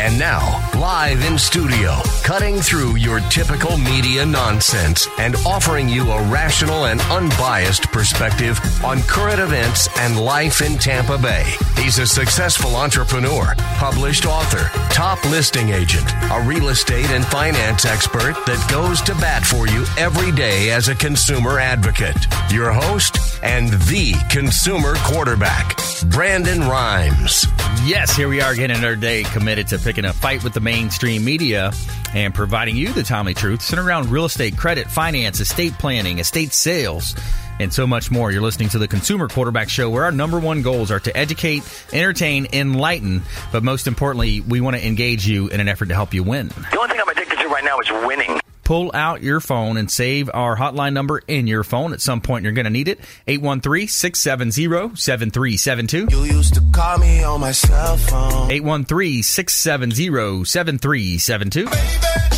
And now, live in studio, cutting through your typical media nonsense and offering you a rational and unbiased perspective on current events and life in Tampa Bay. He's a successful entrepreneur, published author, top listing agent, a real estate and finance expert that goes to bat for you every day as a consumer advocate. Your host and the consumer quarterback, Brandon Rhymes. Yes, here we are again in our day committed to picking a fight with the mainstream media and providing you the timely truth centered around real estate, credit, finance, estate planning, estate sales, and so much more. You're listening to the Consumer Quarterback Show, where our number one goals are to educate, entertain, enlighten, but most importantly, we want to engage you in an effort to help you win. The only thing I'm addicted to right now is winning. Pull out your phone and save our hotline number in your phone. At some point, you're going to need it. 813 670 7372. You used to call me on my cell phone. 813 670 7372.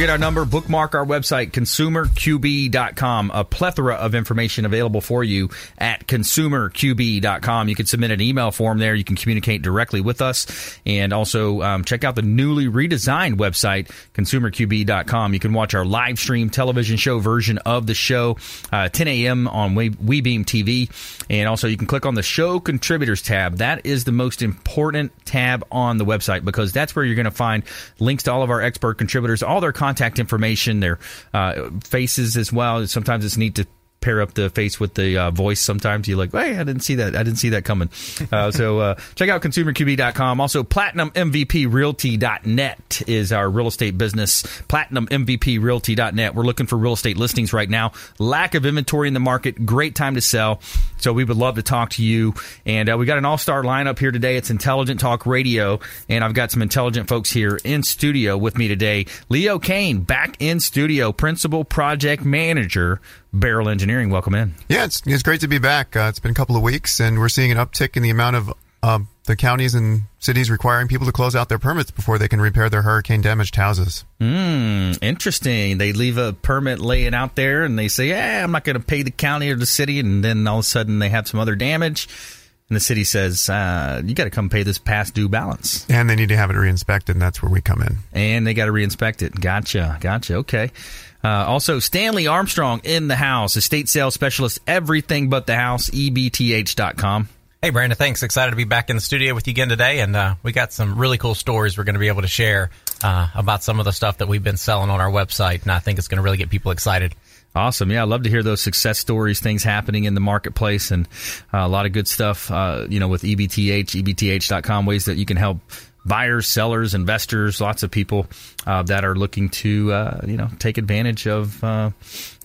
Forget our number. Bookmark our website, consumerqb.com. A plethora of information available for you at consumerqb.com. You can submit an email form there. You can communicate directly with us. And also um, check out the newly redesigned website, consumerqb.com. You can watch our live stream television show version of the show, uh, 10 a.m. on We- WeBeam TV. And also you can click on the show contributors tab. That is the most important tab on the website because that's where you're going to find links to all of our expert contributors, all their contact information, their uh, faces as well. Sometimes it's neat to pair up the face with the uh, voice. Sometimes you're like, hey, I didn't see that. I didn't see that coming. Uh, so uh, check out consumerqb.com. Also, platinummvprealty.net is our real estate business. Platinummvprealty.net. We're looking for real estate listings right now. Lack of inventory in the market. Great time to sell. So we would love to talk to you. And uh, we got an all-star lineup here today. It's Intelligent Talk Radio, and I've got some intelligent folks here in studio with me today. Leo Kane back in studio, principal project manager, Beryl Engineering. Welcome in. Yeah, it's, it's great to be back. Uh, it's been a couple of weeks, and we're seeing an uptick in the amount of um, the counties and cities requiring people to close out their permits before they can repair their hurricane damaged houses. Hmm, interesting. They leave a permit laying out there and they say, yeah, I'm not going to pay the county or the city. And then all of a sudden they have some other damage. And the city says, uh, you got to come pay this past due balance. And they need to have it reinspected, and that's where we come in. And they got to reinspect it. Gotcha. Gotcha. Okay. Uh, also, Stanley Armstrong in the house, estate sales specialist, everything but the house, ebth.com. Hey, Brandon, thanks. Excited to be back in the studio with you again today. And uh, we got some really cool stories we're going to be able to share uh, about some of the stuff that we've been selling on our website. And I think it's going to really get people excited. Awesome. Yeah, I love to hear those success stories, things happening in the marketplace, and uh, a lot of good stuff, uh, you know, with EBTH, ebth.com, ways that you can help buyers, sellers, investors, lots of people uh, that are looking to, uh, you know, take advantage of, uh,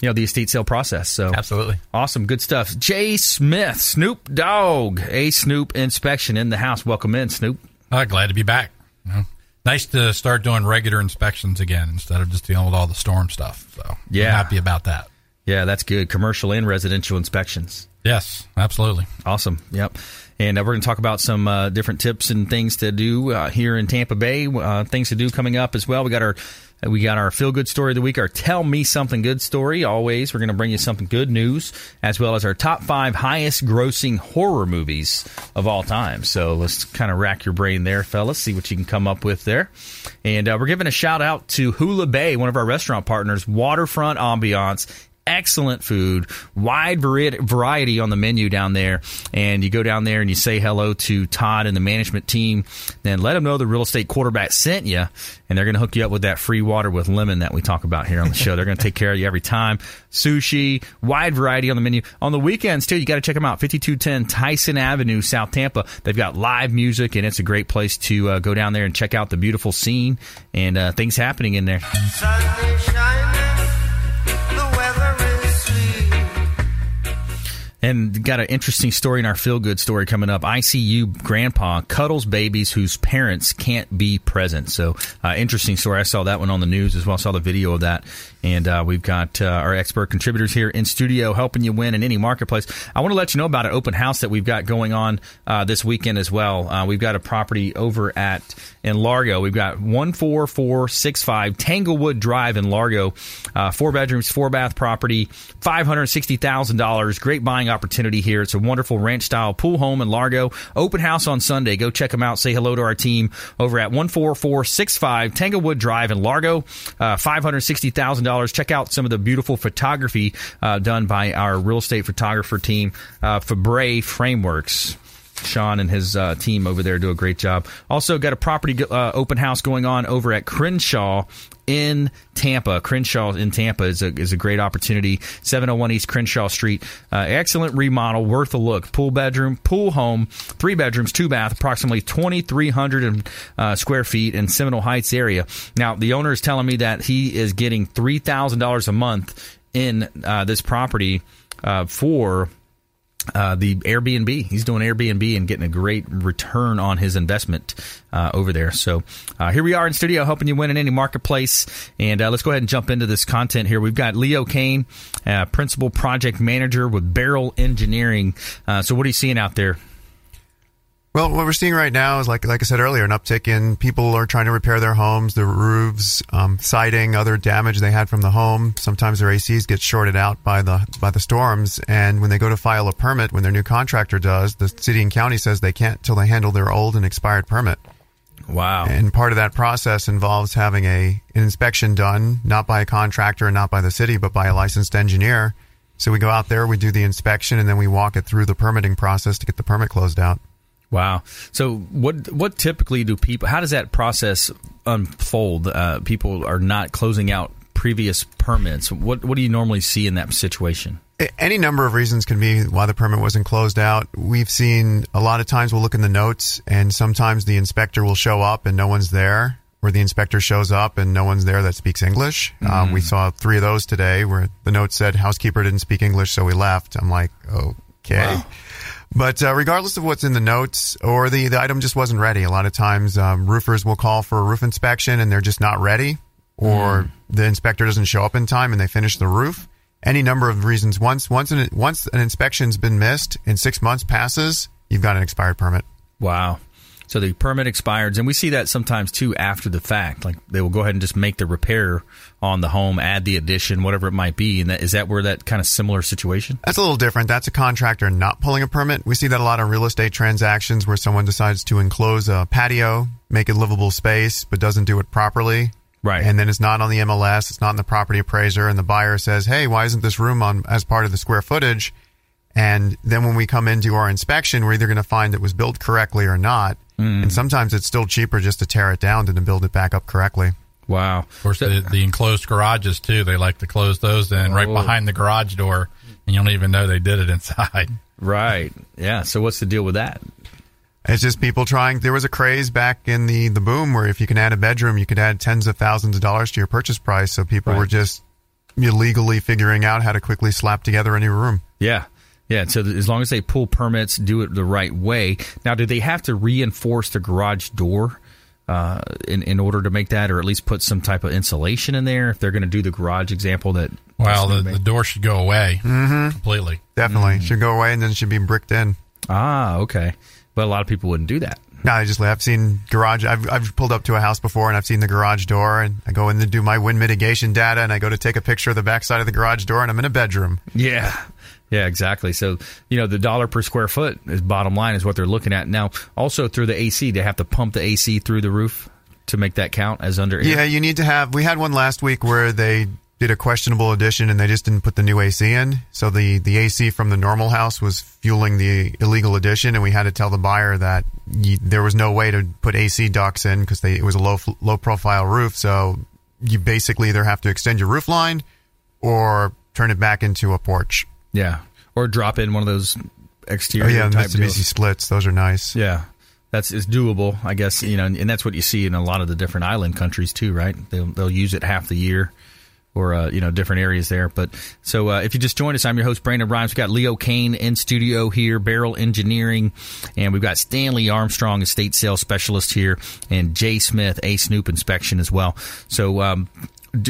you know, the estate sale process. So Absolutely. awesome. Good stuff. Jay Smith, Snoop Dog, a Snoop inspection in the house. Welcome in, Snoop. Uh, glad to be back. You know, nice to start doing regular inspections again instead of just dealing with all the storm stuff. So Yeah. I'm happy about that. Yeah, that's good. Commercial and residential inspections. Yes, absolutely. Awesome. Yep. And uh, we're going to talk about some uh, different tips and things to do uh, here in Tampa Bay. Uh, things to do coming up as well. We got our we got our feel good story of the week, our tell me something good story. Always, we're going to bring you something good news, as well as our top five highest grossing horror movies of all time. So let's kind of rack your brain there, fellas. See what you can come up with there. And uh, we're giving a shout out to Hula Bay, one of our restaurant partners, Waterfront Ambiance excellent food, wide variety, on the menu down there. And you go down there and you say hello to Todd and the management team, then let them know the real estate quarterback sent you, and they're going to hook you up with that free water with lemon that we talk about here on the show. they're going to take care of you every time. Sushi, wide variety on the menu. On the weekends, too, you got to check them out. 5210 Tyson Avenue, South Tampa. They've got live music, and it's a great place to uh, go down there and check out the beautiful scene and uh, things happening in there. And got an interesting story in our feel good story coming up. ICU grandpa cuddles babies whose parents can't be present. So, uh, interesting story. I saw that one on the news as well. I saw the video of that. And uh, we've got uh, our expert contributors here in studio helping you win in any marketplace. I want to let you know about an open house that we've got going on uh, this weekend as well. Uh, we've got a property over at in Largo. We've got one four four six five Tanglewood Drive in Largo, uh, four bedrooms, four bath property, five hundred sixty thousand dollars. Great buying opportunity here. It's a wonderful ranch style pool home in Largo. Open house on Sunday. Go check them out. Say hello to our team over at 14465 Tanglewood Drive in Largo. Uh, $560,000. Check out some of the beautiful photography uh, done by our real estate photographer team, uh, Fabre Frameworks. Sean and his uh, team over there do a great job. Also, got a property uh, open house going on over at Crenshaw in Tampa. Crenshaw in Tampa is a, is a great opportunity. 701 East Crenshaw Street. Uh, excellent remodel, worth a look. Pool bedroom, pool home, three bedrooms, two bath, approximately 2,300 uh, square feet in Seminole Heights area. Now, the owner is telling me that he is getting $3,000 a month in uh, this property uh, for uh, the Airbnb. He's doing Airbnb and getting a great return on his investment uh, over there. So uh, here we are in studio, helping you win in any marketplace. And uh, let's go ahead and jump into this content here. We've got Leo Kane, uh, principal project manager with Beryl Engineering. So what are you seeing out there? Well, what we're seeing right now is like like I said earlier, an uptick in people are trying to repair their homes, their roofs, um, siding, other damage they had from the home. Sometimes their ACs get shorted out by the by the storms, and when they go to file a permit, when their new contractor does, the city and county says they can't till they handle their old and expired permit. Wow. And part of that process involves having a an inspection done, not by a contractor and not by the city, but by a licensed engineer. So we go out there, we do the inspection, and then we walk it through the permitting process to get the permit closed out. Wow. So what what typically do people? How does that process unfold? Uh, people are not closing out previous permits. What what do you normally see in that situation? Any number of reasons can be why the permit wasn't closed out. We've seen a lot of times we'll look in the notes, and sometimes the inspector will show up and no one's there, or the inspector shows up and no one's there that speaks English. Um, we saw three of those today where the note said housekeeper didn't speak English, so we left. I'm like, okay. But uh, regardless of what's in the notes, or the, the item just wasn't ready, a lot of times um, roofers will call for a roof inspection and they're just not ready, or the inspector doesn't show up in time and they finish the roof. Any number of reasons. Once once an, once an inspection's been missed and six months passes, you've got an expired permit. Wow. So the permit expires, and we see that sometimes too after the fact. Like they will go ahead and just make the repair on the home, add the addition, whatever it might be. And that, is that where that kind of similar situation? That's a little different. That's a contractor not pulling a permit. We see that a lot of real estate transactions where someone decides to enclose a patio, make it livable space, but doesn't do it properly. Right. And then it's not on the MLS, it's not in the property appraiser, and the buyer says, "Hey, why isn't this room on as part of the square footage?" And then when we come into our inspection, we're either going to find it was built correctly or not. Mm. And sometimes it's still cheaper just to tear it down than to build it back up correctly. Wow. Of course, the, the enclosed garages too. They like to close those in right Oh. behind the garage door, and you don't even know they did it inside. Right. Yeah. So what's the deal with that? It's just people trying. There was a craze back in the the boom where if you can add a bedroom, you could add tens of thousands of dollars to your purchase price. So people Right. were just illegally figuring out how to quickly slap together a new room. Yeah. Yeah. So as long as they pull permits, do it the right way. Now, do they have to reinforce the garage door uh, in in order to make that, or at least put some type of insulation in there if they're going to do the garage example that? Well, the, the door should go away completely. Definitely should go away and then it should be bricked in. ah okay, but a lot of people wouldn't do that. No, I just I've seen garage. I've I've pulled up to a house before and I've seen the garage door and I go in to do my wind mitigation data and I go to take a picture of the backside of the garage door and I'm in a bedroom. Yeah. Yeah, exactly. So, you know, the dollar per square foot is bottom line is what they're looking at. Now, also through the AC, they have to pump the AC through the roof to make that count as under Yeah, you need to have. We had one last week where they did a questionable addition and they just didn't put the new AC in. So the the AC from the normal house was fueling the illegal addition, and we had to tell the buyer that there was no way to put AC ducts in because it was a low low profile roof. So you basically either have to extend your roof line or turn it back into a porch. Yeah. Or drop in one of those exterior Oh yeah, type Mitsubishi deals. splits. Those are nice. Yeah. That's it's doable, I guess, you know, and, and that's what you see in a lot of the different island countries too, right? They'll they'll use it half the year or uh, you know different areas there. But so uh, if you just joined us, I'm your host Brandon Rhymes. We've got Leo Kane in studio here, Beryl Engineering, and we've got Stanley Armstrong, estate sales specialist here, and Jay Smith, A Snoop Inspection as well. So. Um,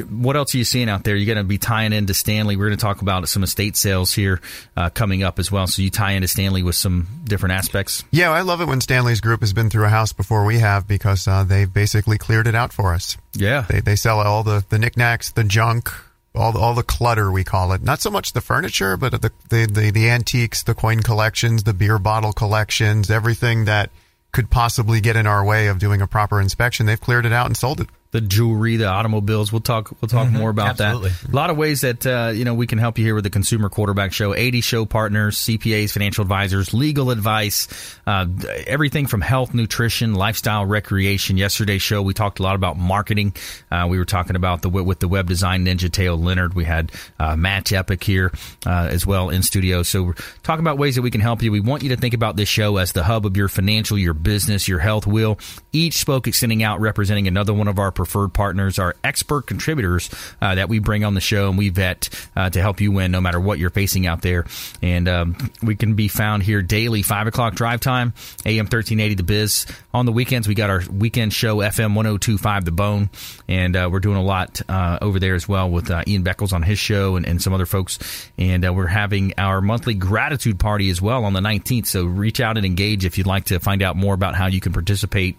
what else are you seeing out there? You're going to be tying into Stanley. We're going to talk about some estate sales here uh, coming up as well. So you tie into Stanley with some different aspects. Yeah, I love it when Stanley's group has been through a house before we have because uh, they've basically cleared it out for us. Yeah, They, they sell all the, the knickknacks, the junk, all the, all the clutter we call it. Not so much the furniture, but the, the the the antiques, the coin collections, the beer bottle collections, everything that could possibly get in our way of doing a proper inspection. They've cleared it out and sold it the jewelry, the automobiles. We'll talk. We'll talk Mm-hmm. more about Absolutely. that. A lot of ways that uh, you know we can help you here with the Consumer Quarterback Show. Eighty show partners, CPAs, financial advisors, legal advice, uh, everything from health, nutrition, lifestyle, recreation. Yesterday's show we talked a lot about marketing. Uh, we were talking about the with the web design ninja Teo Leonard. We had uh, Match Epic here uh, as well in studio. So we're talking about ways that we can help you. We want you to think about this show as the hub of your financial, your business, your health wheel. Each spoke extending out, representing another one of our preferred partners, our expert contributors uh, that we bring on the show and we vet uh, to help you win no matter what you're facing out there. And um, we can be found here daily, 5 o'clock drive time, AM 1380 The Biz. On the weekends, we got our weekend show, FM 1025 The Bone. And uh, we're doing a lot uh, over there as well with uh, Ian Beckles on his show and, and some other folks. And uh, we're having our monthly gratitude party as well on the 19th. So reach out and engage if you'd like to find out more about how you can participate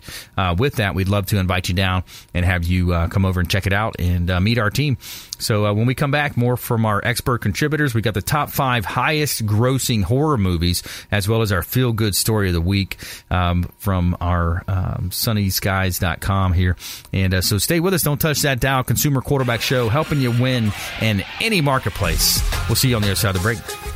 with that. We'd love to invite you down and have you uh, come over and check it out and uh, meet our team. So uh, when we come back, more from our expert contributors. We got the top five highest grossing horror movies, as well as our feel good story of the week um, from our um, sunnyskyz.com here. And uh, so stay with us. Don't touch that dial. Consumer Quarterback Show, helping you win in any marketplace. We'll see you on the other side of the break.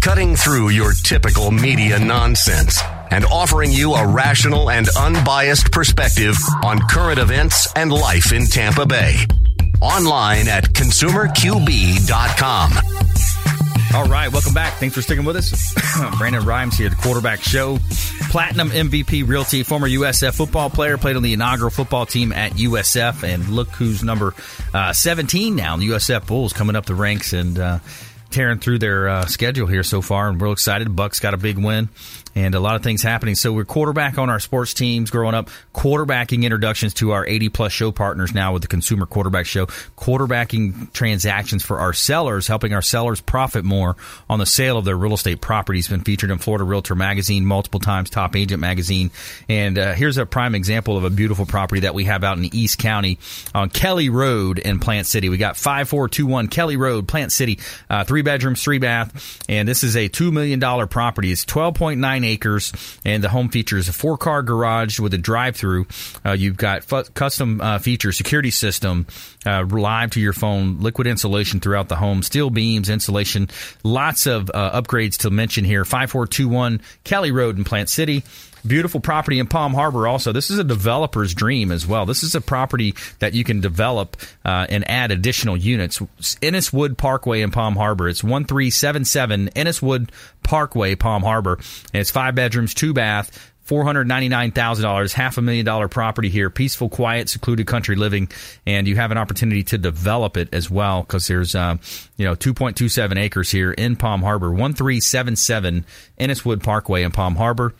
cutting through your typical media nonsense and offering you a rational and unbiased perspective on current events and life in Tampa Bay. Online at consumerqb.com. All right, welcome back. Thanks for sticking with us. Brandon Rhymes here, the quarterback show. Platinum MVP Realty, former USF football player, played on the inaugural football team at USF. And look who's number uh, 17 now. The USF Bulls coming up the ranks and uh, tearing through their uh, schedule here so far. And we're excited. Bucks got a big win and a lot of things happening. So we're quarterback on our sports teams growing up, quarterbacking introductions to our 80 plus show partners now with the Consumer Quarterback Show, quarterbacking transactions for our sellers, helping our sellers profit more on the sale of their real estate properties. Been featured in Florida Realtor Magazine multiple times, Top Agent Magazine. And uh, here's a prime example of a beautiful property that we have out in East County on Kelly Road in Plant City. We got 5421 Kelly Road, Plant City, uh, three bedrooms, three bath. And this is a $2 million property. It's 12.9 acres, and the home features a four car garage with a drive through. Uh, you've got fu- custom uh, feature security system, uh, live to your phone, liquid insulation throughout the home, steel beams, insulation, lots of uh, upgrades to mention here. 5421 Kelly Road in Plant City. Beautiful property in Palm Harbor. Also, this is a developer's dream as well. This is a property that you can develop uh, and add additional units. Enniswood Parkway in Palm Harbor. It's one three seven seven Enniswood Parkway, Palm Harbor. And it's five bedrooms, two bath. Four hundred ninety nine thousand dollars, half a million dollar property here, peaceful, quiet, secluded country living, and you have an opportunity to develop it as well because there's, um, you know, two point two seven acres here in Palm Harbor, one three seven seven Enniswood Parkway in Palm Harbor.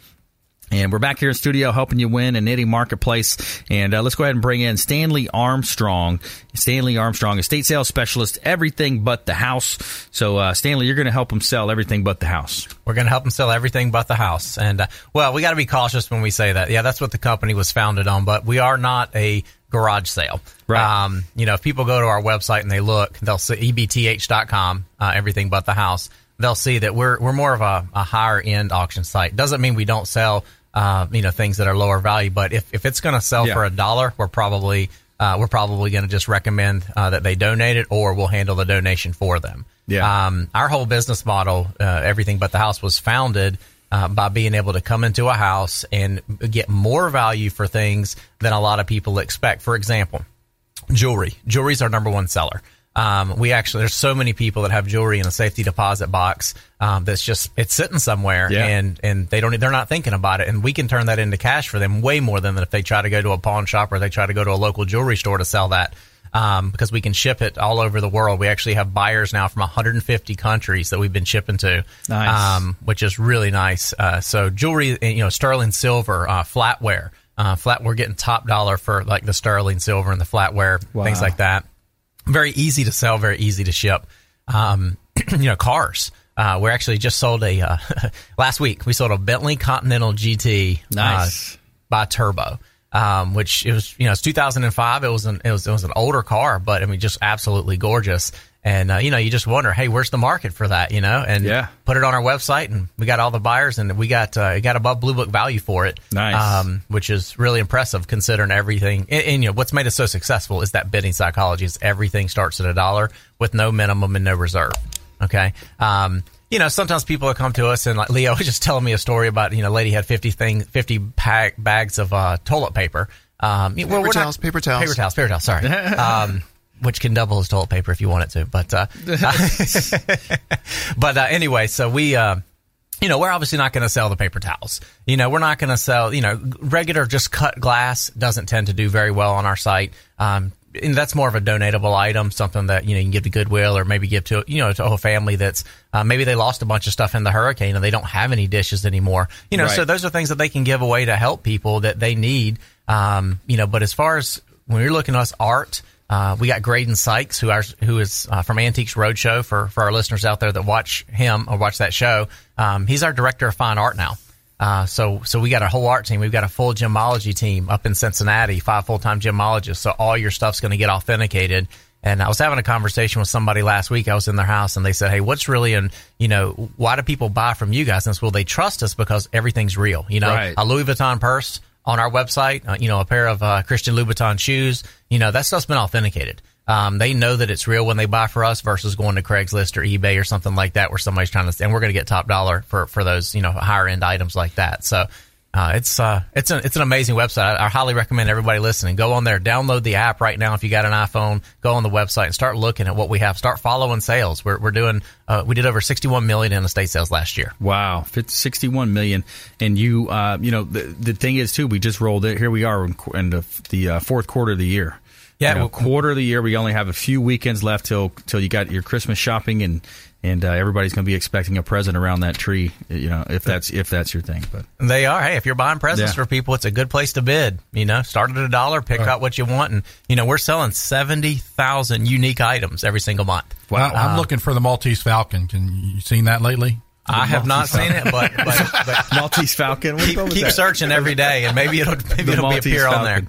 And we're back here in studio helping you win a knitting marketplace. And uh, let's go ahead and bring in Stanley Armstrong. Stanley Armstrong, estate sales specialist, everything but the house. So, uh, Stanley, you're going to help him sell everything but the house. We're going to help them sell everything but the house. And, uh, well, we got to be cautious when we say that. Yeah, that's what the company was founded on, but we are not a garage sale. Right. Um, you know, if people go to our website and they look, they'll see ebth.com, uh, everything but the house. They'll see that we're, we're more of a, a higher end auction site. Doesn't mean we don't sell, uh, you know, things that are lower value, but if, if it's going to sell Yeah. for a dollar, we're probably, uh, we're probably going to just recommend, uh, that they donate it or we'll handle the donation for them. Yeah. Um, our whole business model, uh, everything but the house, was founded uh, by being able to come into a house and get more value for things than a lot of people expect. For example, jewelry. Jewelry's our number one seller. Um, we actually there's so many people that have jewelry in a safety deposit box um, that's just it's sitting somewhere Yeah. and and they don't they're not thinking about it and we can turn that into cash for them way more than if they try to go to a pawn shop or they try to go to a local jewelry store to sell that. um, because we can ship it all over the world. We actually have buyers now from 150 countries that we've been shipping to, Nice. um, which is really nice. Uh, so jewelry, you know, sterling silver, uh, flatware, uh, flat. We're getting top dollar for like the sterling silver and the flatware, things like that. Very easy to sell, very easy to ship. Um, you know, cars. Uh, we actually just sold a uh, last week. We sold a Bentley Continental GT. Nice. Uh, by Turbo, um, which it was you know it's 2005. It was an it was it was an older car, but I mean just absolutely gorgeous. And uh, you know you just wonder, hey, where's the market for that? You know, and Yeah. put it on our website, and we got all the buyers, and we got uh, got above blue book value for it. Nice. um, which is really impressive considering everything. And, and you know what's made us so successful is that bidding psychology. Is everything starts at a dollar with no minimum and no reserve. Okay. Um, you know, sometimes people will come to us and like Leo was just telling me a story about, you know, lady had 50 thing, 50 pack bags of, uh, toilet paper. Um, Paper we're not- towels, paper towels. Paper towels, paper towels, sorry. um, which can double as toilet paper if you want it to, but, uh, but, uh, anyway, so we, uh, you know, we're obviously not going to sell the paper towels. You know, we're not going to sell, you know, regular just cut glass doesn't tend to do very well on our site. Um, and that's more of a donatable item, something that, you know, you can give to Goodwill or maybe give to, you know, to a family that's, uh, maybe they lost a bunch of stuff in the hurricane and they don't have any dishes anymore. You know, Right. so those are things that they can give away to help people that they need. Um, you know, but as far as when you're looking at us art, uh, we got Graydon Sikes, who, are, who is uh, from Antiques Roadshow for, for our listeners out there that watch him or watch that show. Um, he's our director of fine art now. Uh, so, so we got a whole art team. We've got a full gemology team up in Cincinnati, five full-time gemologists. So all your stuff's going to get authenticated. And I was having a conversation with somebody last week. I was in their house and they said, Hey, what's really in, you know, why do people buy from you guys? And I said, well, they trust us because everything's real. You know, Right. a Louis Vuitton purse on our website, uh, you know, a pair of uh, Christian Louboutin shoes, you know, that stuff's been authenticated. Um, they know that it's real when they buy for us versus going to Craigslist or eBay or something like that where somebody's trying to, and we're going to get top dollar for, for those, you know, higher end items like that. So, uh, it's, uh, it's an, it's an amazing website. I, I highly recommend everybody listening. Go on there, download the app right now. If you got an iPhone, go on the website and start looking at what we have. Start following sales. We're, we're doing, uh, we did over 61 million in estate sales last year. Wow, Fif- 61 million. And you, uh, you know, the, the thing is too, we just rolled it. Here we are in, in the, the uh, fourth quarter of the year. Yeah, You know, well- quarter of the year. We only have a few weekends left till till you got your Christmas shopping, and and uh, everybody's going to be expecting a present around that tree. You know, if that's if that's your thing. But They are. Hey, if you're buying presents Yeah. for people, it's a good place to bid. You know, start at a dollar, pick out what you want, and you know we're selling seventy thousand unique items every single month. Well, I'm looking for the Maltese Falcon. Can you seen that lately? I have not seen it, but but, but Maltese Falcon. What keep, keep searching every day, and maybe it'll maybe The it'll be Maltese appear on there.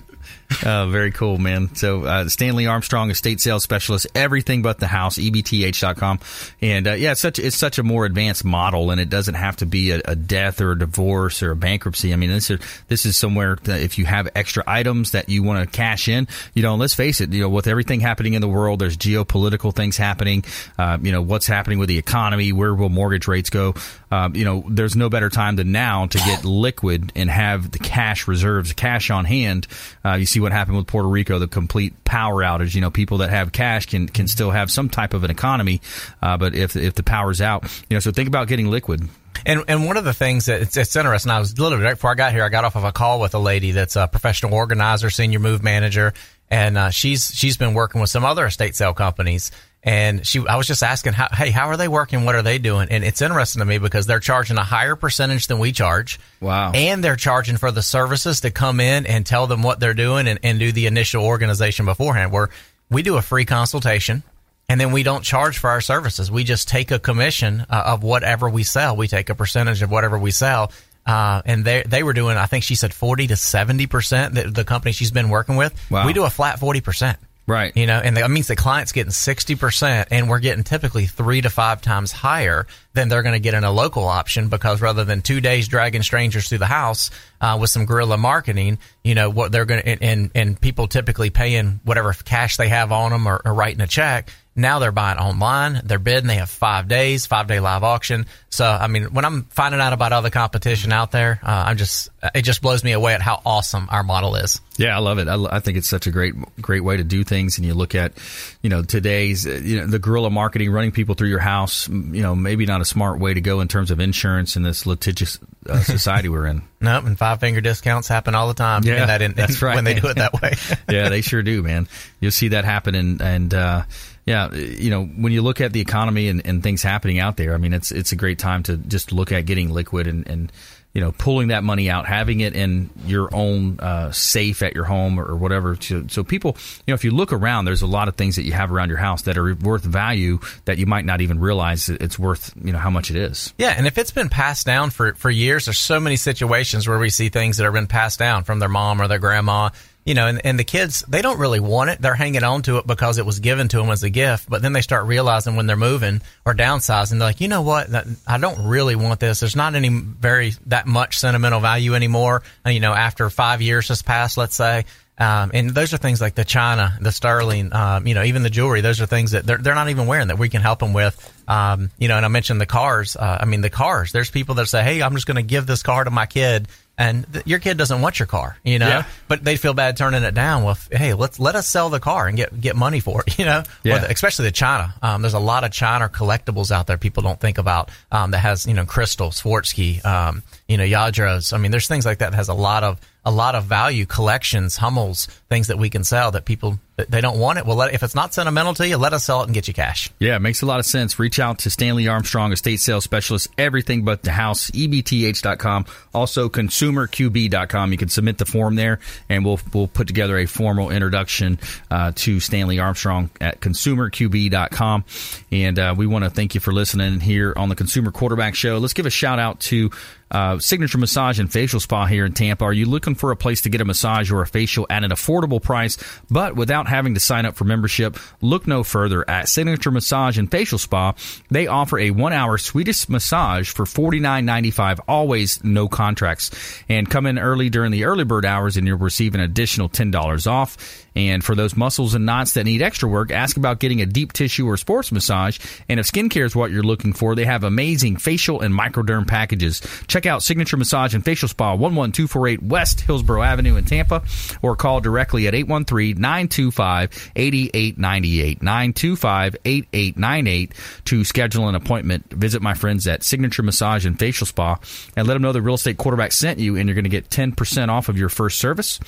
Uh, very cool, man. So, uh, Stanley Armstrong, estate sales specialist, everything but the house, ebth.com. And, uh, yeah, it's such, it's such a more advanced model and it doesn't have to be a, a death or a divorce or a bankruptcy. I mean, this is, this is somewhere that if you have extra items that you want to cash in, you know, let's face it, you know, with everything happening in the world, there's geopolitical things happening, uh, you know, what's happening with the economy, where will mortgage rates go? Um, you know, there's no better time than now to get liquid and have the cash reserves, cash on hand. Uh, you see what happened with Puerto Rico, the complete power outage. You know, people that have cash can can still have some type of an economy, uh, but if if the power's out, you know, so think about getting liquid. And and one of the things that it's, it's interesting. I was literally right before I got here. I got off of a call with a lady that's a professional organizer, senior move manager, and uh, she's she's been working with some other estate sale companies. And she, I was just asking, how, hey, how are they working? What are they doing? And it's interesting to me because they're charging a higher percentage than we charge. Wow. And they're charging for the services to come in and tell them what they're doing and, and do the initial organization beforehand. Where we do a free consultation and then we don't charge for our services. We just take a commission uh, of whatever we sell. We take a percentage of whatever we sell. Uh, and they they were doing, I think she said forty to seventy percent. The, the company she's been working with, Wow. we do a flat forty percent. Right. You know, and that means the client's getting 60% and we're getting typically three to five times higher than they're going to get in a local option because rather than two days dragging strangers through the house, uh, with some guerrilla marketing, you know, what they're going to, and, and, and people typically paying whatever cash they have on them or, or writing a check. Now they're buying online. They're bidding. They have five days, five day live auction. So, I mean, when I'm finding out about other competition out there, uh, I'm just, it just blows me away at how awesome our model is. Yeah, I love it. I, I think it's such a great, great way to do things. And you look at, you know, today's, uh, you know, the guerrilla marketing, running people through your house. You know, maybe not a smart way to go in terms of insurance in this litigious uh, society we're in. Nope, and five finger discounts happen all the time. Yeah, that in, that's right. When they do it that way. yeah, they sure do, man. You'll see that happen, and and uh, yeah, you know, when you look at the economy and, and things happening out there, I mean, it's it's a great time to just look at getting liquid and. and you know, pulling that money out, having it in your own uh, safe at your home or, whatever. To, so people, you know, if you look around, there's a lot of things that you have around your house that are worth value that you might not even realize it's worth. You know how much it is. Yeah, and if it's been passed down for for years, there's so many situations where we see things that have been passed down from their mom or their grandma. You know, and, and the kids, they don't really want it. They're hanging on to it because it was given to them as a gift. But then they start realizing when they're moving or downsizing, they're like, you know what? I don't really want this. There's not any very, that much sentimental value anymore. And, you know, after five years has passed, let's say, um, and those are things like the china, the sterling, um, you know, even the jewelry. Those are things that they're, they're not even wearing that we can help them with. Um, you know, and I mentioned the cars. Uh, I mean, the cars. There's people that say, "Hey, I'm just going to give this car to my kid," and th- your kid doesn't want your car, you know, Yeah. but they feel bad turning it down. Well, if, hey, let's let us sell the car and get get money for it, you know. Yeah. The, especially the china. Um, there's a lot of china collectibles out there people don't think about um, that has you know crystal, Swarovski, um, you know, Lladros. I mean, there's things like that that has a lot of a lot of value collections, Hummels, things that we can sell that people they don't want it. Well, let, if it's not sentimental to you, let us sell it and get you cash. Yeah, it makes a lot of sense. Reach out to Stanley Armstrong, estate sales specialist, everything but the house, ebth.com, also consumerqb.com. You can submit the form there and we'll we'll put together a formal introduction uh, to Stanley Armstrong at consumerqb.com. And uh, we want to thank you for listening here on the Consumer Quarterback Show. Let's give a shout out to uh, Signature Massage and Facial Spa here in Tampa. Are you looking for a place to get a massage or a facial at an affordable price, but without having to sign up for membership? Look no further at Signature Massage and Facial Spa. They offer a one-hour Swedish massage for forty nine ninety five. Always no contracts, and come in early during the early bird hours, and you'll receive an additional ten dollars off. And for those muscles and knots that need extra work, ask about getting a deep tissue or sports massage. And if skincare is what you're looking for, they have amazing facial and microderm packages. Check out Signature Massage and Facial Spa, 11248 West Hillsborough Avenue in Tampa, or call directly at 813-925-8898, 925-8898 to schedule an appointment. Visit my friends at Signature Massage and Facial Spa and let them know the real estate quarterback sent you, and you're going to get 10% off of your first service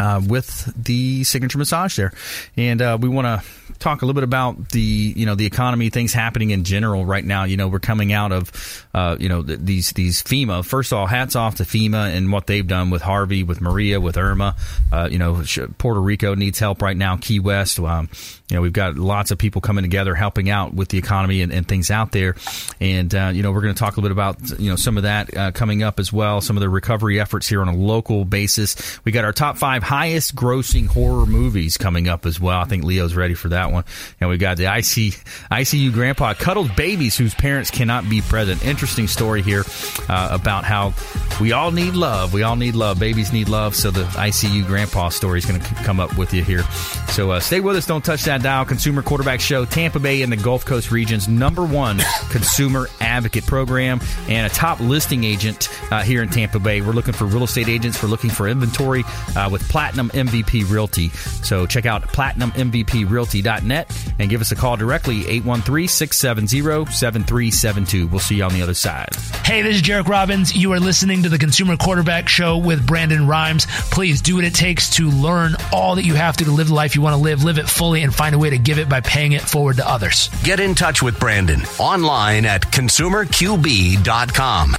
uh, with the signature massage there, and uh, we want to talk a little bit about the you know the economy, things happening in general right now. You know, we're coming out of uh, you know th- these these FEMA. First of all, hats off to FEMA and what they've done with Harvey, with Maria, with Irma. Uh, you know, Puerto Rico needs help right now. Key West. Um, you know, we've got lots of people coming together, helping out with the economy and, and things out there. And uh, you know, we're going to talk a little bit about you know some of that coming up as well. Some of the recovery efforts here on a local basis. We got our top five highest grossing horror movies coming up as well. I think Leo's ready for that one. And we got the IC, ICU grandpa cuddled babies whose parents cannot be present. Interesting story here uh, about how we all need love. We all need love. Babies need love. So the ICU grandpa story is going to come up with you here. So uh, stay with us. Don't touch that dial. Consumer Quarterback Show, Tampa Bay and the Gulf Coast region's number one consumer advocate program and a top listing agent uh, here in Tampa Bay. We're looking for real estate agents. We're looking for inventory uh, with Platinum MVP Realty. So check out platinummvprealty.net and give us a call directly 813-670-7372. We'll see you on the other side. Hey, this is Jairek Robbins. You are listening to the Consumer Quarterback Show with Brandon Rhymes. Please do what it takes to learn all that you have to to live the life you want to live, live it fully, and find a way to give it by paying it forward to others. Get in touch with Brandon online at consumerqb.com.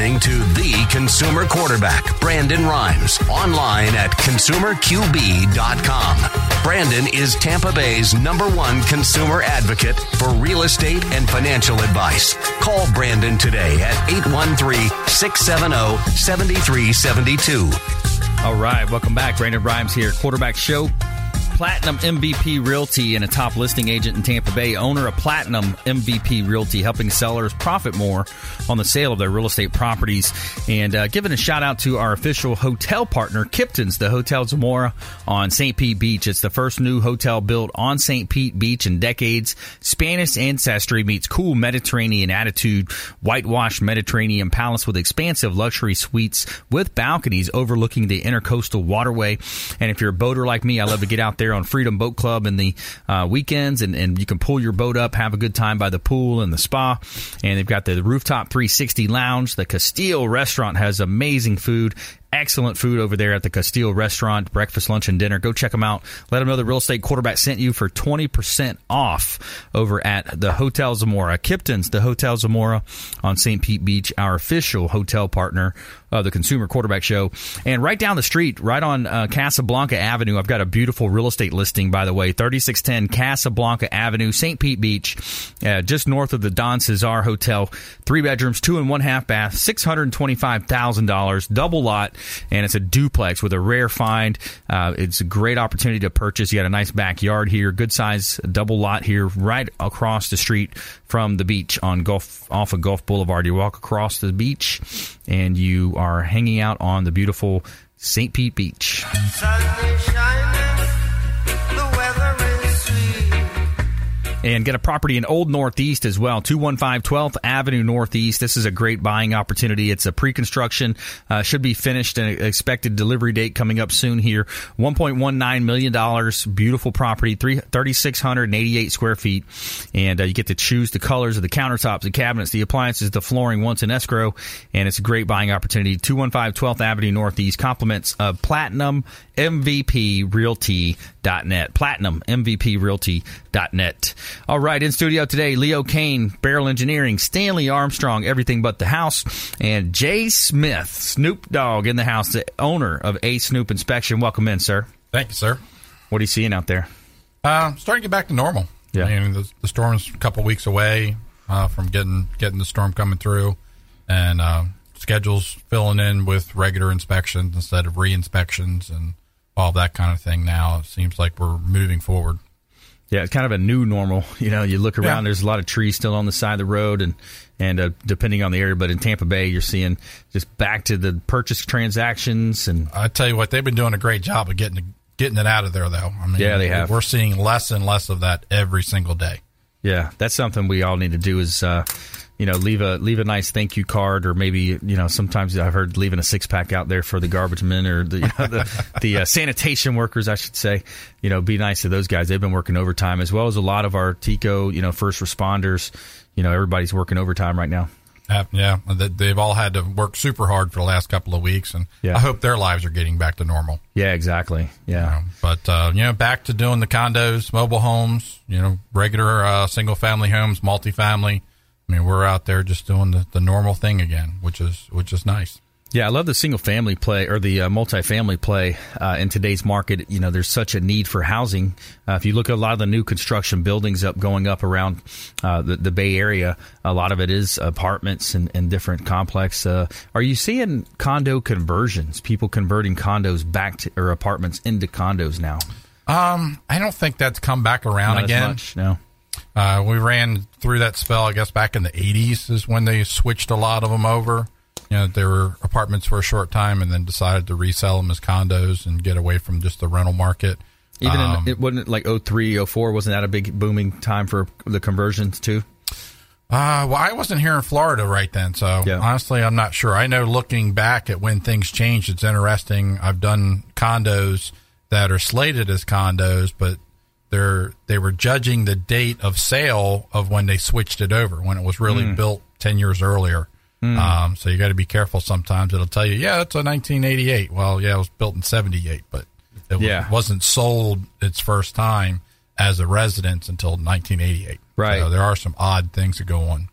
listening to The Consumer Quarterback, Brandon Rhymes, online at consumerqb.com. Brandon is Tampa Bay's number one consumer advocate for real estate and financial advice. Call Brandon today at 813 670 7372. All right, welcome back. Brandon Rhymes here, quarterback show. Platinum MVP Realty and a top listing agent in Tampa Bay, owner of Platinum MVP Realty, helping sellers profit more on the sale of their real estate properties. And uh, giving a shout out to our official hotel partner, Kipton's, the Hotel Zamora on St. Pete Beach. It's the first new hotel built on St. Pete Beach in decades. Spanish ancestry meets cool Mediterranean attitude, whitewashed Mediterranean palace with expansive luxury suites with balconies overlooking the intercoastal waterway. And if you're a boater like me, I love to get out there on Freedom Boat Club in the uh, weekends, and, and you can pull your boat up, have a good time by the pool and the spa. And they've got the rooftop 360 lounge. The Castile restaurant has amazing food excellent food over there at the Castile restaurant, breakfast, lunch, and dinner. Go check them out. Let them know the real estate quarterback sent you for 20% off over at the Hotel Zamora. Kipton's, the Hotel Zamora on St. Pete Beach, our official hotel partner of the Consumer Quarterback Show. And right down the street, right on uh, Casablanca Avenue, I've got a beautiful real estate listing, by the way, 3610 Casablanca Avenue, St. Pete Beach, uh, just north of the Don Cesar Hotel. Three bedrooms, two and one half bath, $625,000, double lot and it's a duplex with a rare find. Uh, it's a great opportunity to purchase. You got a nice backyard here, good size double lot here, right across the street from the beach on Gulf off of Gulf Boulevard. You walk across the beach, and you are hanging out on the beautiful St. Pete Beach. And get a property in Old Northeast as well, 215 12th Avenue Northeast. This is a great buying opportunity. It's a pre-construction, uh, should be finished and expected delivery date coming up soon here. $1.19 million, beautiful property, 3,688 square feet. And uh, you get to choose the colors of the countertops, the cabinets, the appliances, the flooring once in escrow. And it's a great buying opportunity. 215 12th Avenue Northeast compliments of Platinum MVP Realty.net. Platinum MVP Realty.net. All right, in studio today, Leo Kane, Beryl Engineering, Stanley Armstrong, Everything But the House, and Jay Smith, Snoop Dog in the house, the owner of A Snoop Inspection. Welcome in, sir. Thank you, sir. What are you seeing out there? Uh, starting to get back to normal. Yeah. I mean, the, the storm's a couple weeks away uh, from getting getting the storm coming through, and uh, schedules filling in with regular inspections instead of re-inspections and all that kind of thing. Now it seems like we're moving forward. Yeah, it's kind of a new normal. You know, you look around, Yeah. there's a lot of trees still on the side of the road, and and uh, depending on the area, but in Tampa Bay, you're seeing just back to the purchase transactions and I tell you what, they've been doing a great job of getting getting it out of there, though. I mean, Yeah, they have. We're seeing less and less of that every single day. Yeah, that's something we all need to do is uh, you know, leave a leave a nice thank you card or maybe, you know, sometimes I've heard leaving a six pack out there for the garbage men or the you know, the, the uh, sanitation workers, I should say. You know, be nice to those guys. They've been working overtime as well as a lot of our TICO, you know, first responders. You know, everybody's working overtime right now. Uh, yeah, they- they've all had to work super hard for the last couple of weeks, and Yeah. I hope their lives are getting back to normal. Yeah, exactly. Yeah. Um, but uh, you know, back to doing the condos, mobile homes, you know, regular uh, single family homes, multifamily. I mean, we're out there just doing the, the normal thing again, which is which is nice. Yeah, I love the single family play or the uh, multifamily play uh, in today's market. You know, there's such a need for housing. Uh, if you look at a lot of the new construction buildings up going up around uh, the, the Bay Area, a lot of it is apartments and, and different complex. Uh, are you seeing condo conversions? People converting condos back to or apartments into condos now? Um, I don't think that's come back around Not again. as much. No. Uh, we ran through that spell, I guess, back in the 80s is when they switched a lot of them over. You know, they were apartments for a short time and then decided to resell them as condos and get away from just the rental market. Even Um, in, it wasn't it like 03, 04, wasn't that a big booming time for the conversions too? Uh, well, I wasn't here in Florida right then, so Yeah. honestly, I'm not sure. I know looking back at when things changed, it's interesting. I've done condos that are slated as condos, but they're they were judging the date of sale of when they switched it over, when it was really Hmm. built ten years earlier. Um, so you got to be careful. Sometimes it'll tell you, yeah, it's a 1988. Well, yeah, it was built in 78, but it Yeah. wasn't sold its first time as a residence until 1988. Right. So there are some odd things that go on.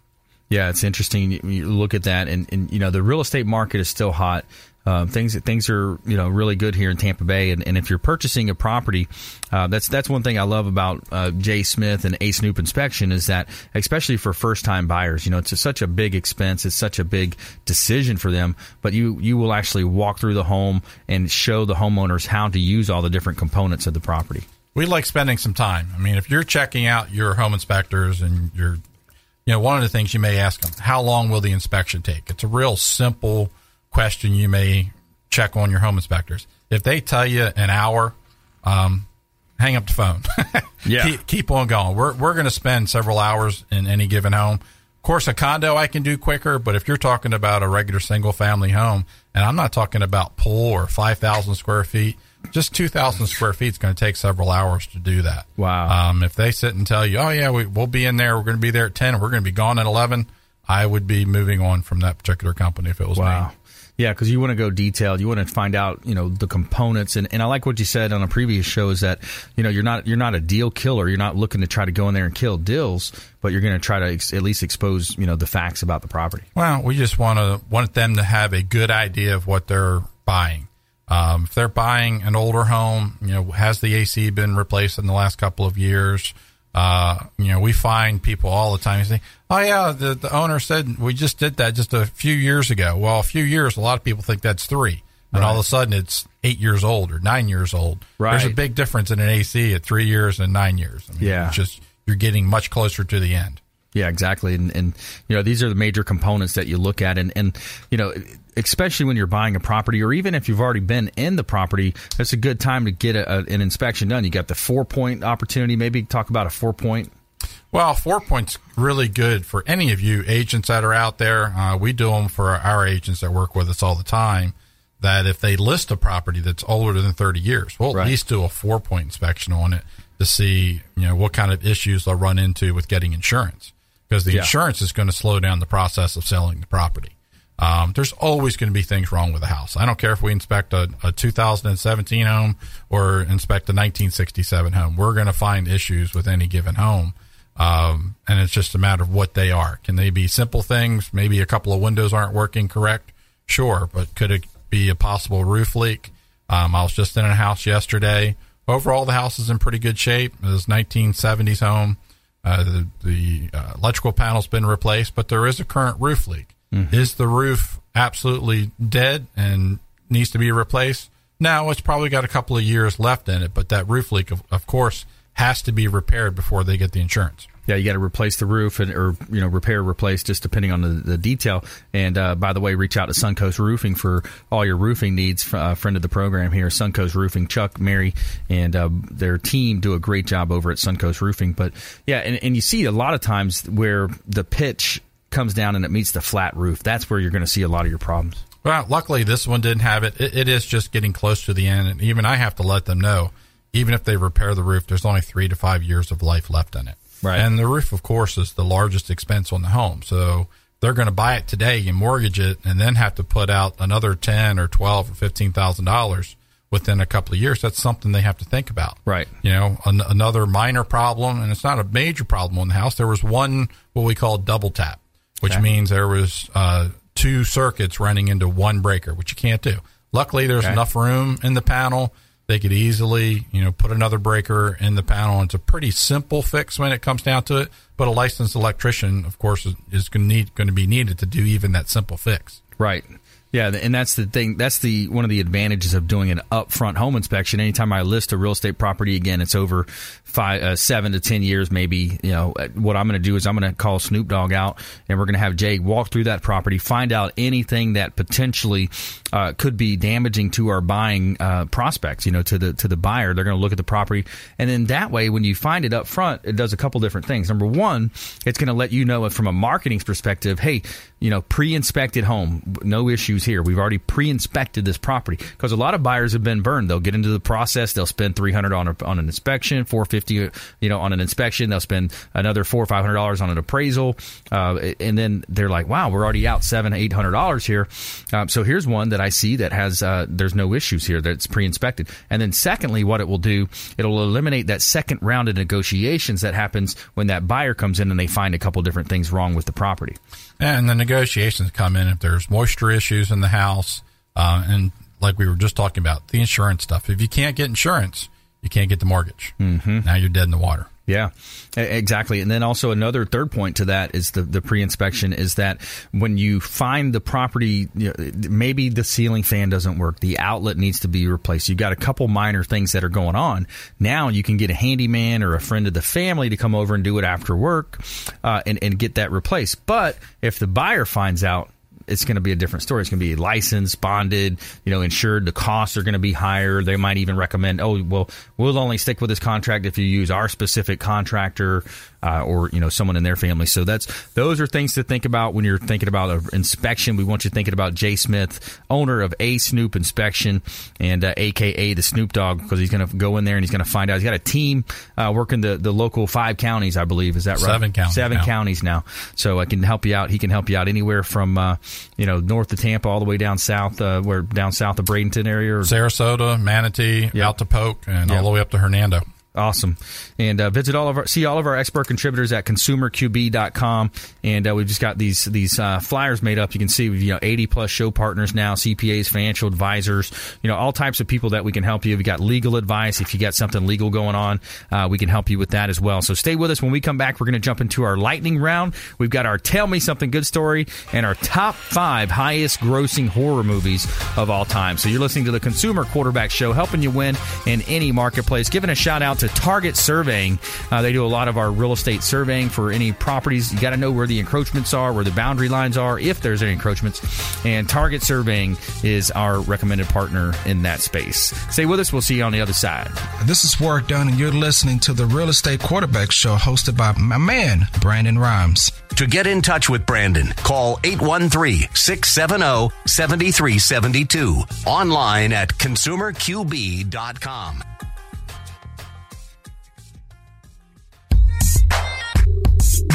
Yeah, it's interesting. You- You look at that, and, and you know the real estate market is still hot. Um, things things are you know really good here in Tampa Bay, and, and if you're purchasing a property, uh, that's that's one thing I love about uh, Jay Smith and A Snoop Inspection is that especially for first time buyers, you know it's such a big expense, it's such a big decision for them, but you you will actually walk through the home and show the homeowners how to use all the different components of the property. we like spending some time. I mean, if you're checking out your home inspectors and you're, you know, one of the things you may ask them, how long will the inspection take? It's a real simple question you may check on your home inspectors. If they tell you an hour, um, hang up the phone. Yeah. keep, keep on going. We're we're going to spend several hours in any given home. Of course, a condo I can do quicker, but if you're talking about a regular single family home, and I'm not talking about pool or five thousand square feet, just two thousand square feet is going to take several hours to do that. Wow. Um, if they sit and tell you, oh yeah, we, we'll be in there, we're going to be there at ten, we're going to be gone at eleven, I would be moving on from that particular company if it was Wow. me. Yeah, because you want to go detailed. You want to find out, you know, the components. And, and I like what you said on a previous show is that, you know, you're not you're not a deal killer. You're not looking to try to go in there and kill deals, but you're going to try to ex- at least expose, you know, the facts about the property. Well, we just want to want them to have a good idea of what they're buying. Um, if they're buying an older home, you know, has the AC been replaced in the last couple of years? Uh, you know, we find people all the time say, "Oh yeah, the the owner said we just did that just a few years ago." Well, a few years, a lot of people think that's three, and all of a sudden it's eight years old or nine years old. There's a big difference in an AC at three years and nine years. I mean, Yeah. just you're getting much closer to the end. Yeah, exactly. And, and you know, these are the major components that you look at. And, and, you know, especially when you're buying a property or even if you've already been in the property, it's a good time to get a, a, an inspection done. You got the four point opportunity. Maybe talk about a four point. Well, four points really good for any of you agents that are out there. Uh, we do them for our agents that work with us all the time. That if they list a property that's older than 30 years, we'll Right. at least do a four point inspection on it to see, you know, what kind of issues they'll run into with getting insurance. Because the Yeah. insurance is going to slow down the process of selling the property. Um, there's always going to be things wrong with a house. I don't care if we inspect a, a 2017 home or inspect a 1967 home. We're going to find issues with any given home. Um, and it's just a matter of what they are. Can they be simple things? Maybe a couple of windows aren't working correct. Sure. But could it be a possible roof leak? Um, I was just in a house yesterday. Overall, the house is in pretty good shape. It was 1970s home. Uh, the the uh, electrical panel's been replaced, but there is a current roof leak. Is the roof absolutely dead and needs to be replaced? Now it's probably got a couple of years left in it, but that roof leak, of, of course, has to be repaired before they get the insurance. Yeah, you got to replace the roof and or you know repair, replace, just depending on the, the detail. And uh, by the way, reach out to Suncoast Roofing for all your roofing needs. Uh, friend of the program here, Suncoast Roofing, Chuck, Mary, and uh, their team do a great job over at Suncoast Roofing. But yeah, and, and you see a lot of times where the pitch comes down and it meets the flat roof. That's where you're going to see a lot of your problems. Well, luckily this one didn't have it. it. It is just getting close to the end, and even I have to let them know. Even if they repair the roof, there's only three to five years of life left in it. Right. And the roof, of course, is the largest expense on the home. So they're going to buy it today and mortgage it, and then have to put out another ten or twelve or fifteen thousand dollars within a couple of years. That's something they have to think about. Right. You know, an, another minor problem, and it's not a major problem on the house. There was one what we call double tap, which Okay. means there was uh, two circuits running into one breaker, which you can't do. Luckily, there's Okay. enough room in the panel. They could easily, you know, put another breaker in the panel. It's a pretty simple fix when it comes down to it. But a licensed electrician, of course, is, is going to need going to be needed to do even that simple fix. Right. Yeah, and that's the thing. That's the one of the advantages of doing an upfront home inspection. Anytime I list a real estate property again, it's over five, uh, seven to ten years, maybe. You know, uh, what I'm going to do is I'm going to call Snoop Dog out, and we're going to have Jay walk through that property, find out anything that potentially uh, could be damaging to our buying uh, prospects. You know, to the to the buyer, they're going to look at the property, and then that way, when you find it up front, it does a couple different things. Number one, it's going to let you know from a marketing perspective, hey, you know, pre-inspected home, no issues here. We've already pre-inspected this property because a lot of buyers have been burned. They'll get into the process, they'll spend three hundred on a, on an inspection, four fifty, you know, on an inspection. They'll spend another four or five hundred dollars on an appraisal, uh, and then they're like, wow, we're already out seven eight hundred dollars here. Um, so here's one that I see that has uh, there's no issues here that's pre-inspected. And then secondly, what it will do, it'll eliminate that second round of negotiations that happens when that buyer comes in and they find a couple different things wrong with the property. And the negotiations come in if there's moisture issues in the house, uh, and like we were just talking about, the insurance stuff. If you can't get insurance, you can't get the mortgage. Mm-hmm. Now you're dead in the water. Yeah, exactly. And then also another third point to that is the, the pre-inspection is that when you find the property, you know, maybe the ceiling fan doesn't work, the outlet needs to be replaced. You've got a couple minor things that are going on. Now you can get a handyman or a friend of the family to come over and do it after work uh, and, and get that replaced. But if the buyer finds out it's going to be a different story. It's going to be licensed, bonded, you know, insured. The costs are going to be higher. They might even recommend, oh, well, we'll only stick with this contract if you use our specific contractor uh, or you know someone in their family. So that's those are things to think about when you're thinking about an inspection. We want you thinking about Jay Smith, owner of A Snoop Inspection, and uh, AKA the Snoop Dog, because he's going to go in there and he's going to find out. He's got a team uh, working the the local five counties, I believe. Is that right? Seven counties Seven now. counties now. So I can help you out. He can help you out anywhere from uh, you know north of Tampa all the way down south, uh, where down south of Bradenton area. Or, Sarasota, Manatee, Yeah. out to Polk, and Yeah. all the way up to Hernando. Awesome. And uh, visit all of our see all of our expert contributors at consumerqb.com. And uh, we've just got these these uh, flyers made up. You can see we've you know 80 plus show partners now, CPAs, financial advisors, you know all types of people that we can help you. We got legal advice if you got something legal going on, uh, we can help you with that as well. So stay with us when we come back. We're going to jump into our lightning round. We've got our tell me something good story and our top five highest grossing horror movies of all time. So you're listening to the Consumer Quarterback Show, helping you win in any marketplace. Giving a shout out to Target Surveying. Uh, they do a lot of our real estate surveying for any properties. You got to know where the encroachments are, where the boundary lines are, if there's any encroachments. And Target Surveying is our recommended partner in that space. Stay with us. We'll see you on the other side. This is Work Done, and you're listening to the Real Estate Quarterback Show hosted by my man, Brandon Rhymes. To get in touch with Brandon, call 813 670 7372. Online at consumerqb.com.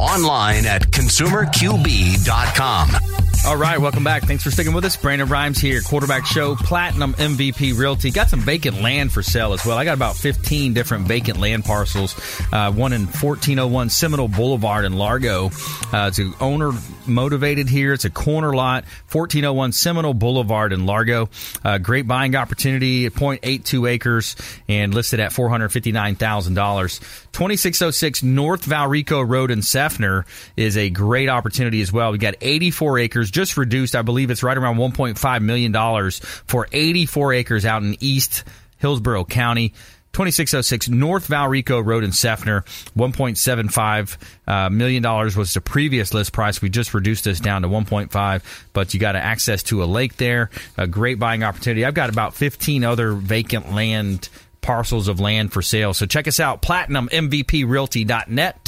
Online at consumerqb.com. All right, welcome back. Thanks for sticking with us. Brandon Rhymes here, quarterback show, Platinum MVP Realty. Got some vacant land for sale as well. I got about 15 different vacant land parcels. Uh, one in 1401 Seminole Boulevard in Largo. Uh, it's owner motivated here. It's a corner lot, 1401 Seminole Boulevard in Largo. Uh, great buying opportunity, 0.82 acres, and listed at $459,000. 2606 North Valrico Road in Seffner is a great opportunity as well. We got 84 acres, just reduced. I believe it's right around 1.5 million dollars for 84 acres out in East Hillsborough County. 2606 North Valrico Road in Seffner. $1.75 uh, million dollars was the previous list price. We just reduced this down to 1.5, but you got access to a lake there. A great buying opportunity. I've got about 15 other vacant land parcels of land for sale. So check us out, platinummvprealty.net.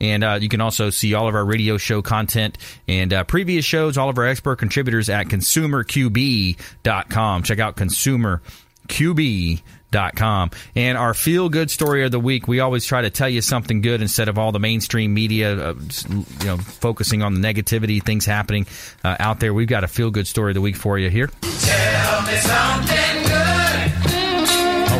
And uh, you can also see all of our radio show content and uh, previous shows, all of our expert contributors at consumerqb.com. Check out consumerqb.com. And our feel good story of the week, we always try to tell you something good instead of all the mainstream media, uh, you know, focusing on the negativity, things happening uh, out there. We've got a feel good story of the week for you here. Tell me something.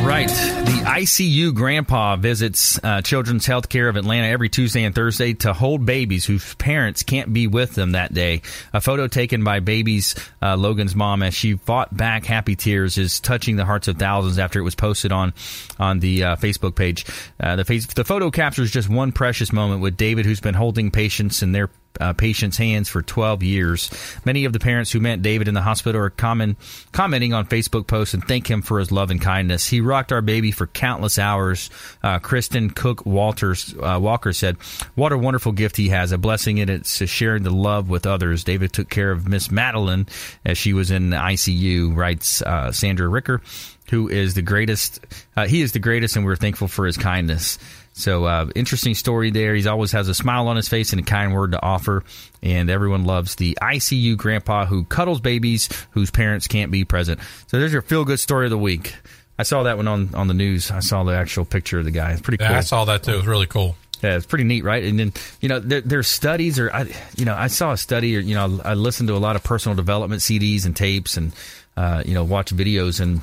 Right. The ICU grandpa visits uh, Children's Healthcare of Atlanta every Tuesday and Thursday to hold babies whose parents can't be with them that day. A photo taken by baby's uh, Logan's mom as she fought back happy tears is touching the hearts of thousands after it was posted on on the uh, Facebook page. Uh, the, face, the photo captures just one precious moment with David, who's been holding patients in their uh, patients' hands for 12 years. Many of the parents who met David in the hospital are common, commenting on Facebook posts and thank him for his love and kindness. He rocked our baby for countless hours. Uh, Kristen Cook Walters uh, Walker said, "What a wonderful gift he has! A blessing in it's sharing the love with others." David took care of Miss Madeline as she was in the ICU. Writes uh, Sandra Ricker, who is the greatest. Uh, he is the greatest, and we're thankful for his kindness. So uh, interesting story there. He always has a smile on his face and a kind word to offer, and everyone loves the ICU grandpa who cuddles babies whose parents can't be present. So there's your feel good story of the week. I saw that one on on the news. I saw the actual picture of the guy. It's pretty Yeah, cool. I saw that too. It was really cool. Yeah, it's pretty neat, right? And then you know, there, there's studies, or I, you know, I saw a study, or you know, I listened to a lot of personal development CDs and tapes, and uh, you know, watch videos, and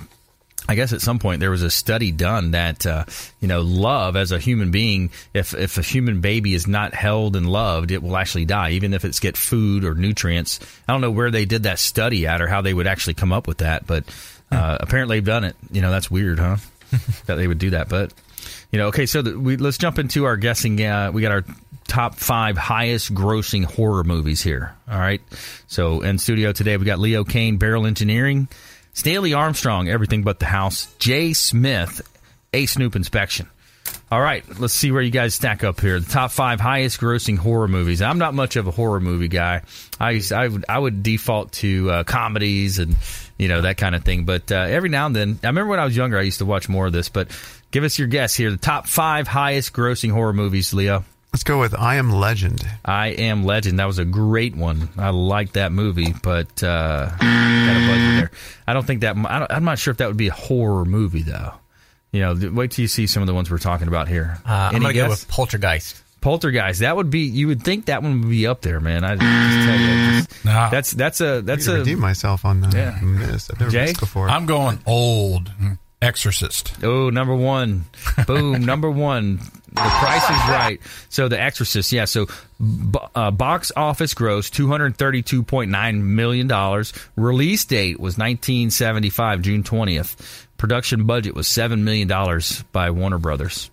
I guess at some point there was a study done that uh, you know love as a human being, if if a human baby is not held and loved, it will actually die, even if it's get food or nutrients. I don't know where they did that study at or how they would actually come up with that, but uh, apparently they've done it. You know, that's weird, huh? that they would do that, but you know, okay. So the, we let's jump into our guessing. Uh, we got our top five highest grossing horror movies here. All right. So in studio today we got Leo Cannyn, Beryl Engineering. Stanley Armstrong, Everything But the House, Jay Smith, A Snoop Inspection. All right, let's see where you guys stack up here. The top five highest grossing horror movies. I'm not much of a horror movie guy. I I would I would default to uh, comedies and you know that kind of thing. But uh, every now and then, I remember when I was younger, I used to watch more of this. But give us your guess here. The top five highest grossing horror movies, Leo. Let's go with I Am Legend. I Am Legend. That was a great one. I like that movie, but uh, got a budget there. I don't think that. I don't, I'm not sure if that would be a horror movie though. You know, wait till you see some of the ones we're talking about here. Uh, I'm Any going to go with Poltergeist. Poltergeist. That would be. You would think that one would be up there, man. I just tell you, just- Nah. that's that's a that's I a redeem myself on the Yeah. miss. I've never Jay? missed before. I'm going old. Exorcist. Oh, number one. Boom, number one. The price is right. So, The Exorcist, yeah. So, uh, box office gross $232.9 million. Release date was 1975, June 20th. Production budget was $7 million by Warner Brothers.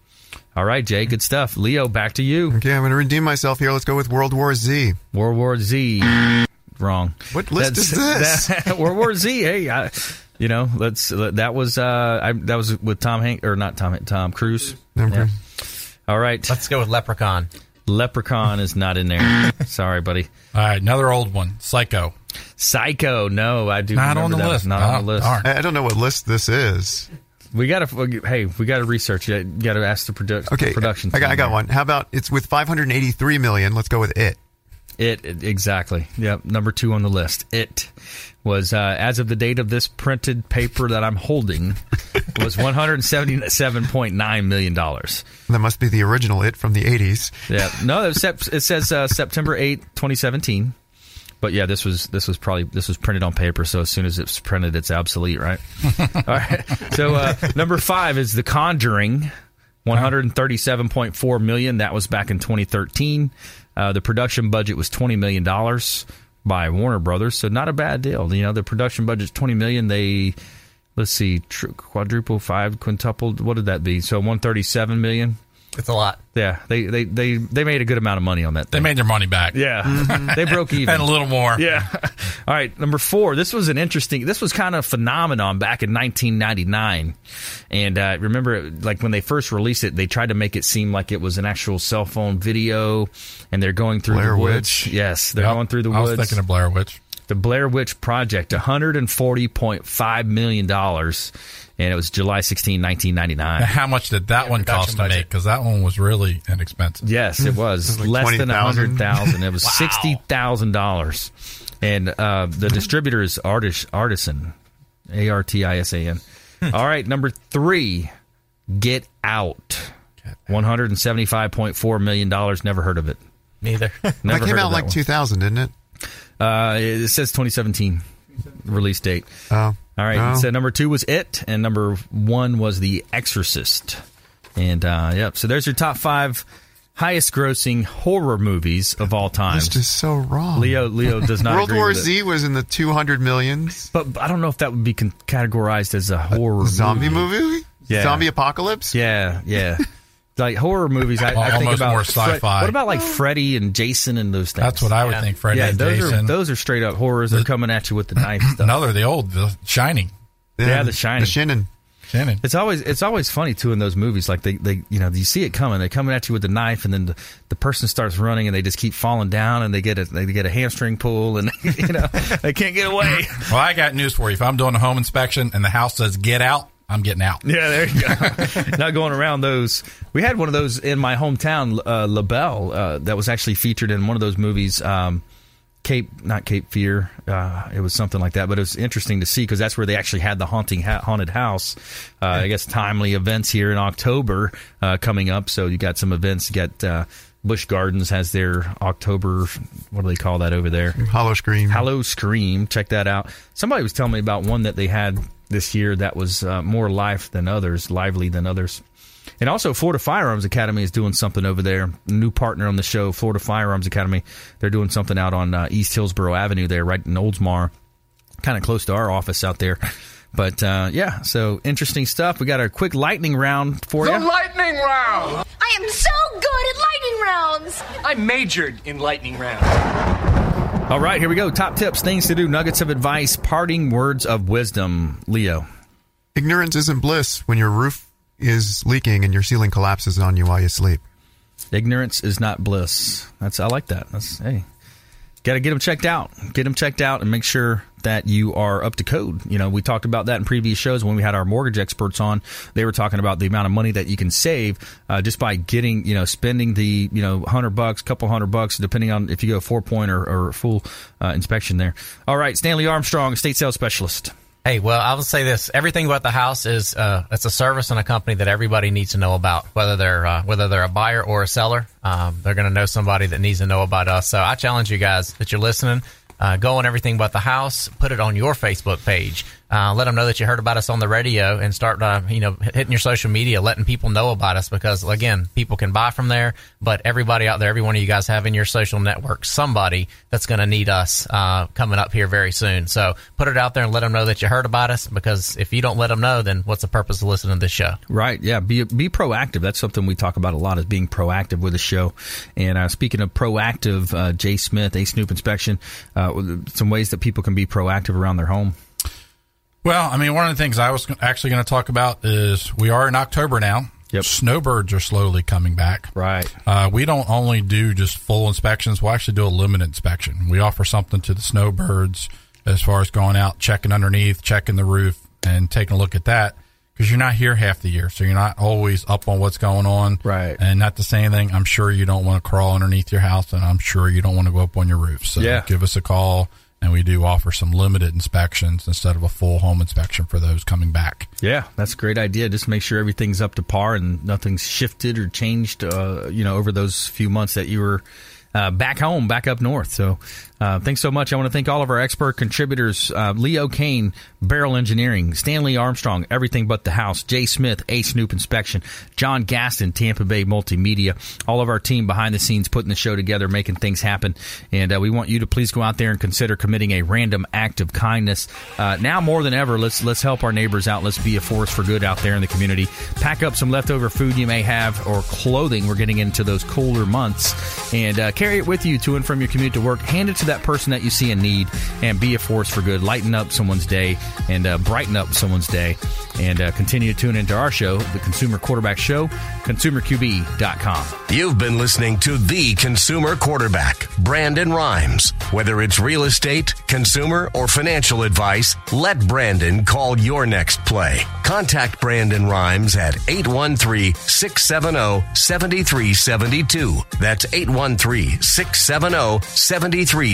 All right, Jay, good stuff. Leo, back to you. okay, I'm going to redeem myself here. Let's go with World War Z. World War Z. Wrong. What list is this? that- World War Z. Hey, I, you know, let's. That was uh, I, that was with Tom Hank or not Tom Tom Cruise. Tom Yeah. Cruise. All right, Let's go with Leprechaun. Leprechaun is not in there. Sorry, buddy. All right, another old one. Psycho. Psycho. No, I do Not on the that. list. Not Oh, on the oh, list. darn. I I don't know what list this is. We gotta. Hey, we gotta research it. You gotta ask the produ- Okay, production. I got, I got one. How about it's with 583 million? Let's go with it. It, it- exactly. Yep. Number two on the list. It was uh, as of the date of this printed paper that I'm holding was 177.9 million dollars. That must be the original it from the 80s. Yeah. No, it, sep- it says uh, September 8, 2017. But yeah, this was this was probably this was printed on paper, so as soon as it's printed, it's obsolete, right? All right. So uh, number five is The Conjuring, one hundred thirty-seven point four million. That was back in 2013. Uh, the production budget was twenty million dollars by Warner Brothers, so not a bad deal. You know, the production budget's twenty million. They let's see, quadruple, five, quintupled. What did that be? So one thirty-seven million. It's a lot. Yeah, they, they, they, they made a good amount of money on that. They made their money back. yeah, they broke even. And a little more. Yeah. All right. Number four. This was an interesting. This was kind of a phenomenon back in 1999, and uh, remember, like when they first released it, they tried to make it seem like it was an actual cell phone video, and they're going through Blair the woods. Witch. Yes, they're Yep. going through the I woods. was thinking of Blair Witch. the Blair Witch Project, 140.5 million dollars, and it was July 16, 1999. How much did that one production cost to budget. make? Because that one was really inexpensive. Yes, it was like less than a 20,000. hundred thousand. It was sixty thousand dollars, and uh, the distributor is Artis Artisan, A R T I S A N. All right, number three, Get Out, one hundred and seventy five point four million dollars. Never heard of it. Neither. Never that came heard out of like one. 2000, didn't it? Uh, it says twenty seventeen release date. Oh. All right. No. So number two was It, and number one was The Exorcist. And uh, yep. So there's your top five highest grossing horror movies of all time. That's just so wrong. Leo Leo does not World War with it. Z was in the 200 millions. But I don't know if that would be con- categorized as a horror Zombie movie. movie? Yeah. Zombie apocalypse? Yeah, yeah. like horror movies, I, I think about more sci-fi. what about like Freddy and Jason and those things? That's what I would Yeah. think. Freddy Yeah, and those are Jason. those are straight up horrors. They're coming at you with the knife stuff. Another, the old, the Shining. Yeah, The Shining. The Shining. Shining. It's always it's always funny too in those movies. Like they, they you know you see it coming. They're coming at you with the knife, and then the, the person starts running, and they just keep falling down, and they get a they get a hamstring pull, and you know they can't get away. Well, I got news for you. If I'm doing a home inspection and the house says get out, I'm getting out. Yeah, there you go. Not going around those. We had one of those in my hometown, uh, LaBelle, uh, that was actually featured in one of those movies. Um, Cape, not Cape Fear. Uh, it was something like that, but it was interesting to see because that's where they actually had the haunting ha- haunted house. Uh, I guess timely events here in October uh, coming up. So you got some events. You got uh, Busch Gardens has their October. What do they call that over there? Howl-O-Scream. Hollow Scream. Check that out. Somebody was telling me about one that they had this year that was uh, more life than others, lively than others. And also, Florida Firearms Academy is doing something over there. New partner on the show, Florida Firearms Academy. They're doing something out on uh, East Hillsborough Avenue there, right in Oldsmar, kind of close to our office out there. But uh, yeah, so interesting stuff. We got a quick lightning round for you. lightning round! I am so good at lightning rounds. I majored in lightning rounds. All right, here we go. Top tips, things to do, nuggets of advice, parting words of wisdom. Leo. Ignorance isn't bliss when your roof is leaking and your ceiling collapses on you while you sleep. Ignorance is not bliss. That's I like that. That's hey, got to get them checked out. Get them checked out and make sure that you are up to code. You know, we talked about that in previous shows when we had our mortgage experts on. They were talking about the amount of money that you can save uh, just by getting, you know, spending the, you know, hundred bucks, couple hundred bucks, depending on if you go four point or, or full uh, inspection there. All right, Stanley Armstrong, state sales specialist. Hey, well, I will say this: everything about the house is uh, it's a service and a company that everybody needs to know about. Whether they're uh, whether they're a buyer or a seller, um, they're going to know somebody that needs to know about us. So I challenge you guys that you're listening. Uh, go on everything but the house. Put it on your Facebook page. Uh, let them know that you heard about us on the radio, and start uh, you know hitting your social media, letting people know about us. Because again, people can buy from there, but everybody out there, every one of you guys have in your social network somebody that's going to need us uh, coming up here very soon. So put it out there and let them know that you heard about us. Because if you don't let them know, then what's the purpose of listening to this show? Right. Yeah. Be be proactive. That's something we talk about a lot is being proactive with the show. And uh, speaking of proactive, uh, Jay Smith, A Snoop Inspection, uh, some ways that people can be proactive around their home. Well, I mean, one of the things I was actually going to talk about is we are in October now. Yep. Snowbirds are slowly coming back. Right. Uh, we don't only do just full inspections, we'll actually do a limited inspection. We offer something to the snowbirds as far as going out, checking underneath, checking the roof, and taking a look at that because you're not here half the year. So you're not always up on what's going on. Right. And not to say anything, I'm sure you don't want to crawl underneath your house, and I'm sure you don't want to go up on your roof. So Yeah. give us a call. And we do offer some limited inspections instead of a full home inspection for those coming back. Yeah, that's a great idea. Just make sure everything's up to par and nothing's shifted or changed. Uh, you know, over those few months that you were uh, back home, back up north. So, uh, thanks so much. I want to thank all of our expert contributors: uh, Leo Cannyn, Beryl Engineering, Stanley Armstrong, Everything But the House, Jay Smith, A Snoop Inspection, John Gaston, Tampa Bay Multimedia. All of our team behind the scenes putting the show together, making things happen. And uh, we want you to please go out there and consider committing a random act of kindness. Uh, now more than ever, let's let's help our neighbors out. Let's be a force for good out there in the community. Pack up some leftover food you may have or clothing. We're getting into those colder months, and uh, carry it with you to and from your commute to work. Hand it to that person that you see in need, and be a force for good. Lighten up someone's day and uh, brighten up someone's day. And uh, continue to tune into our show, the Consumer Quarterback Show, consumerqb.com. You've been listening to The Consumer Quarterback, Brandon Rhymes. Whether it's real estate, consumer, or financial advice, let Brandon call your next play. Contact Brandon Rhymes at 813 670 7372. That's 813 670 7372.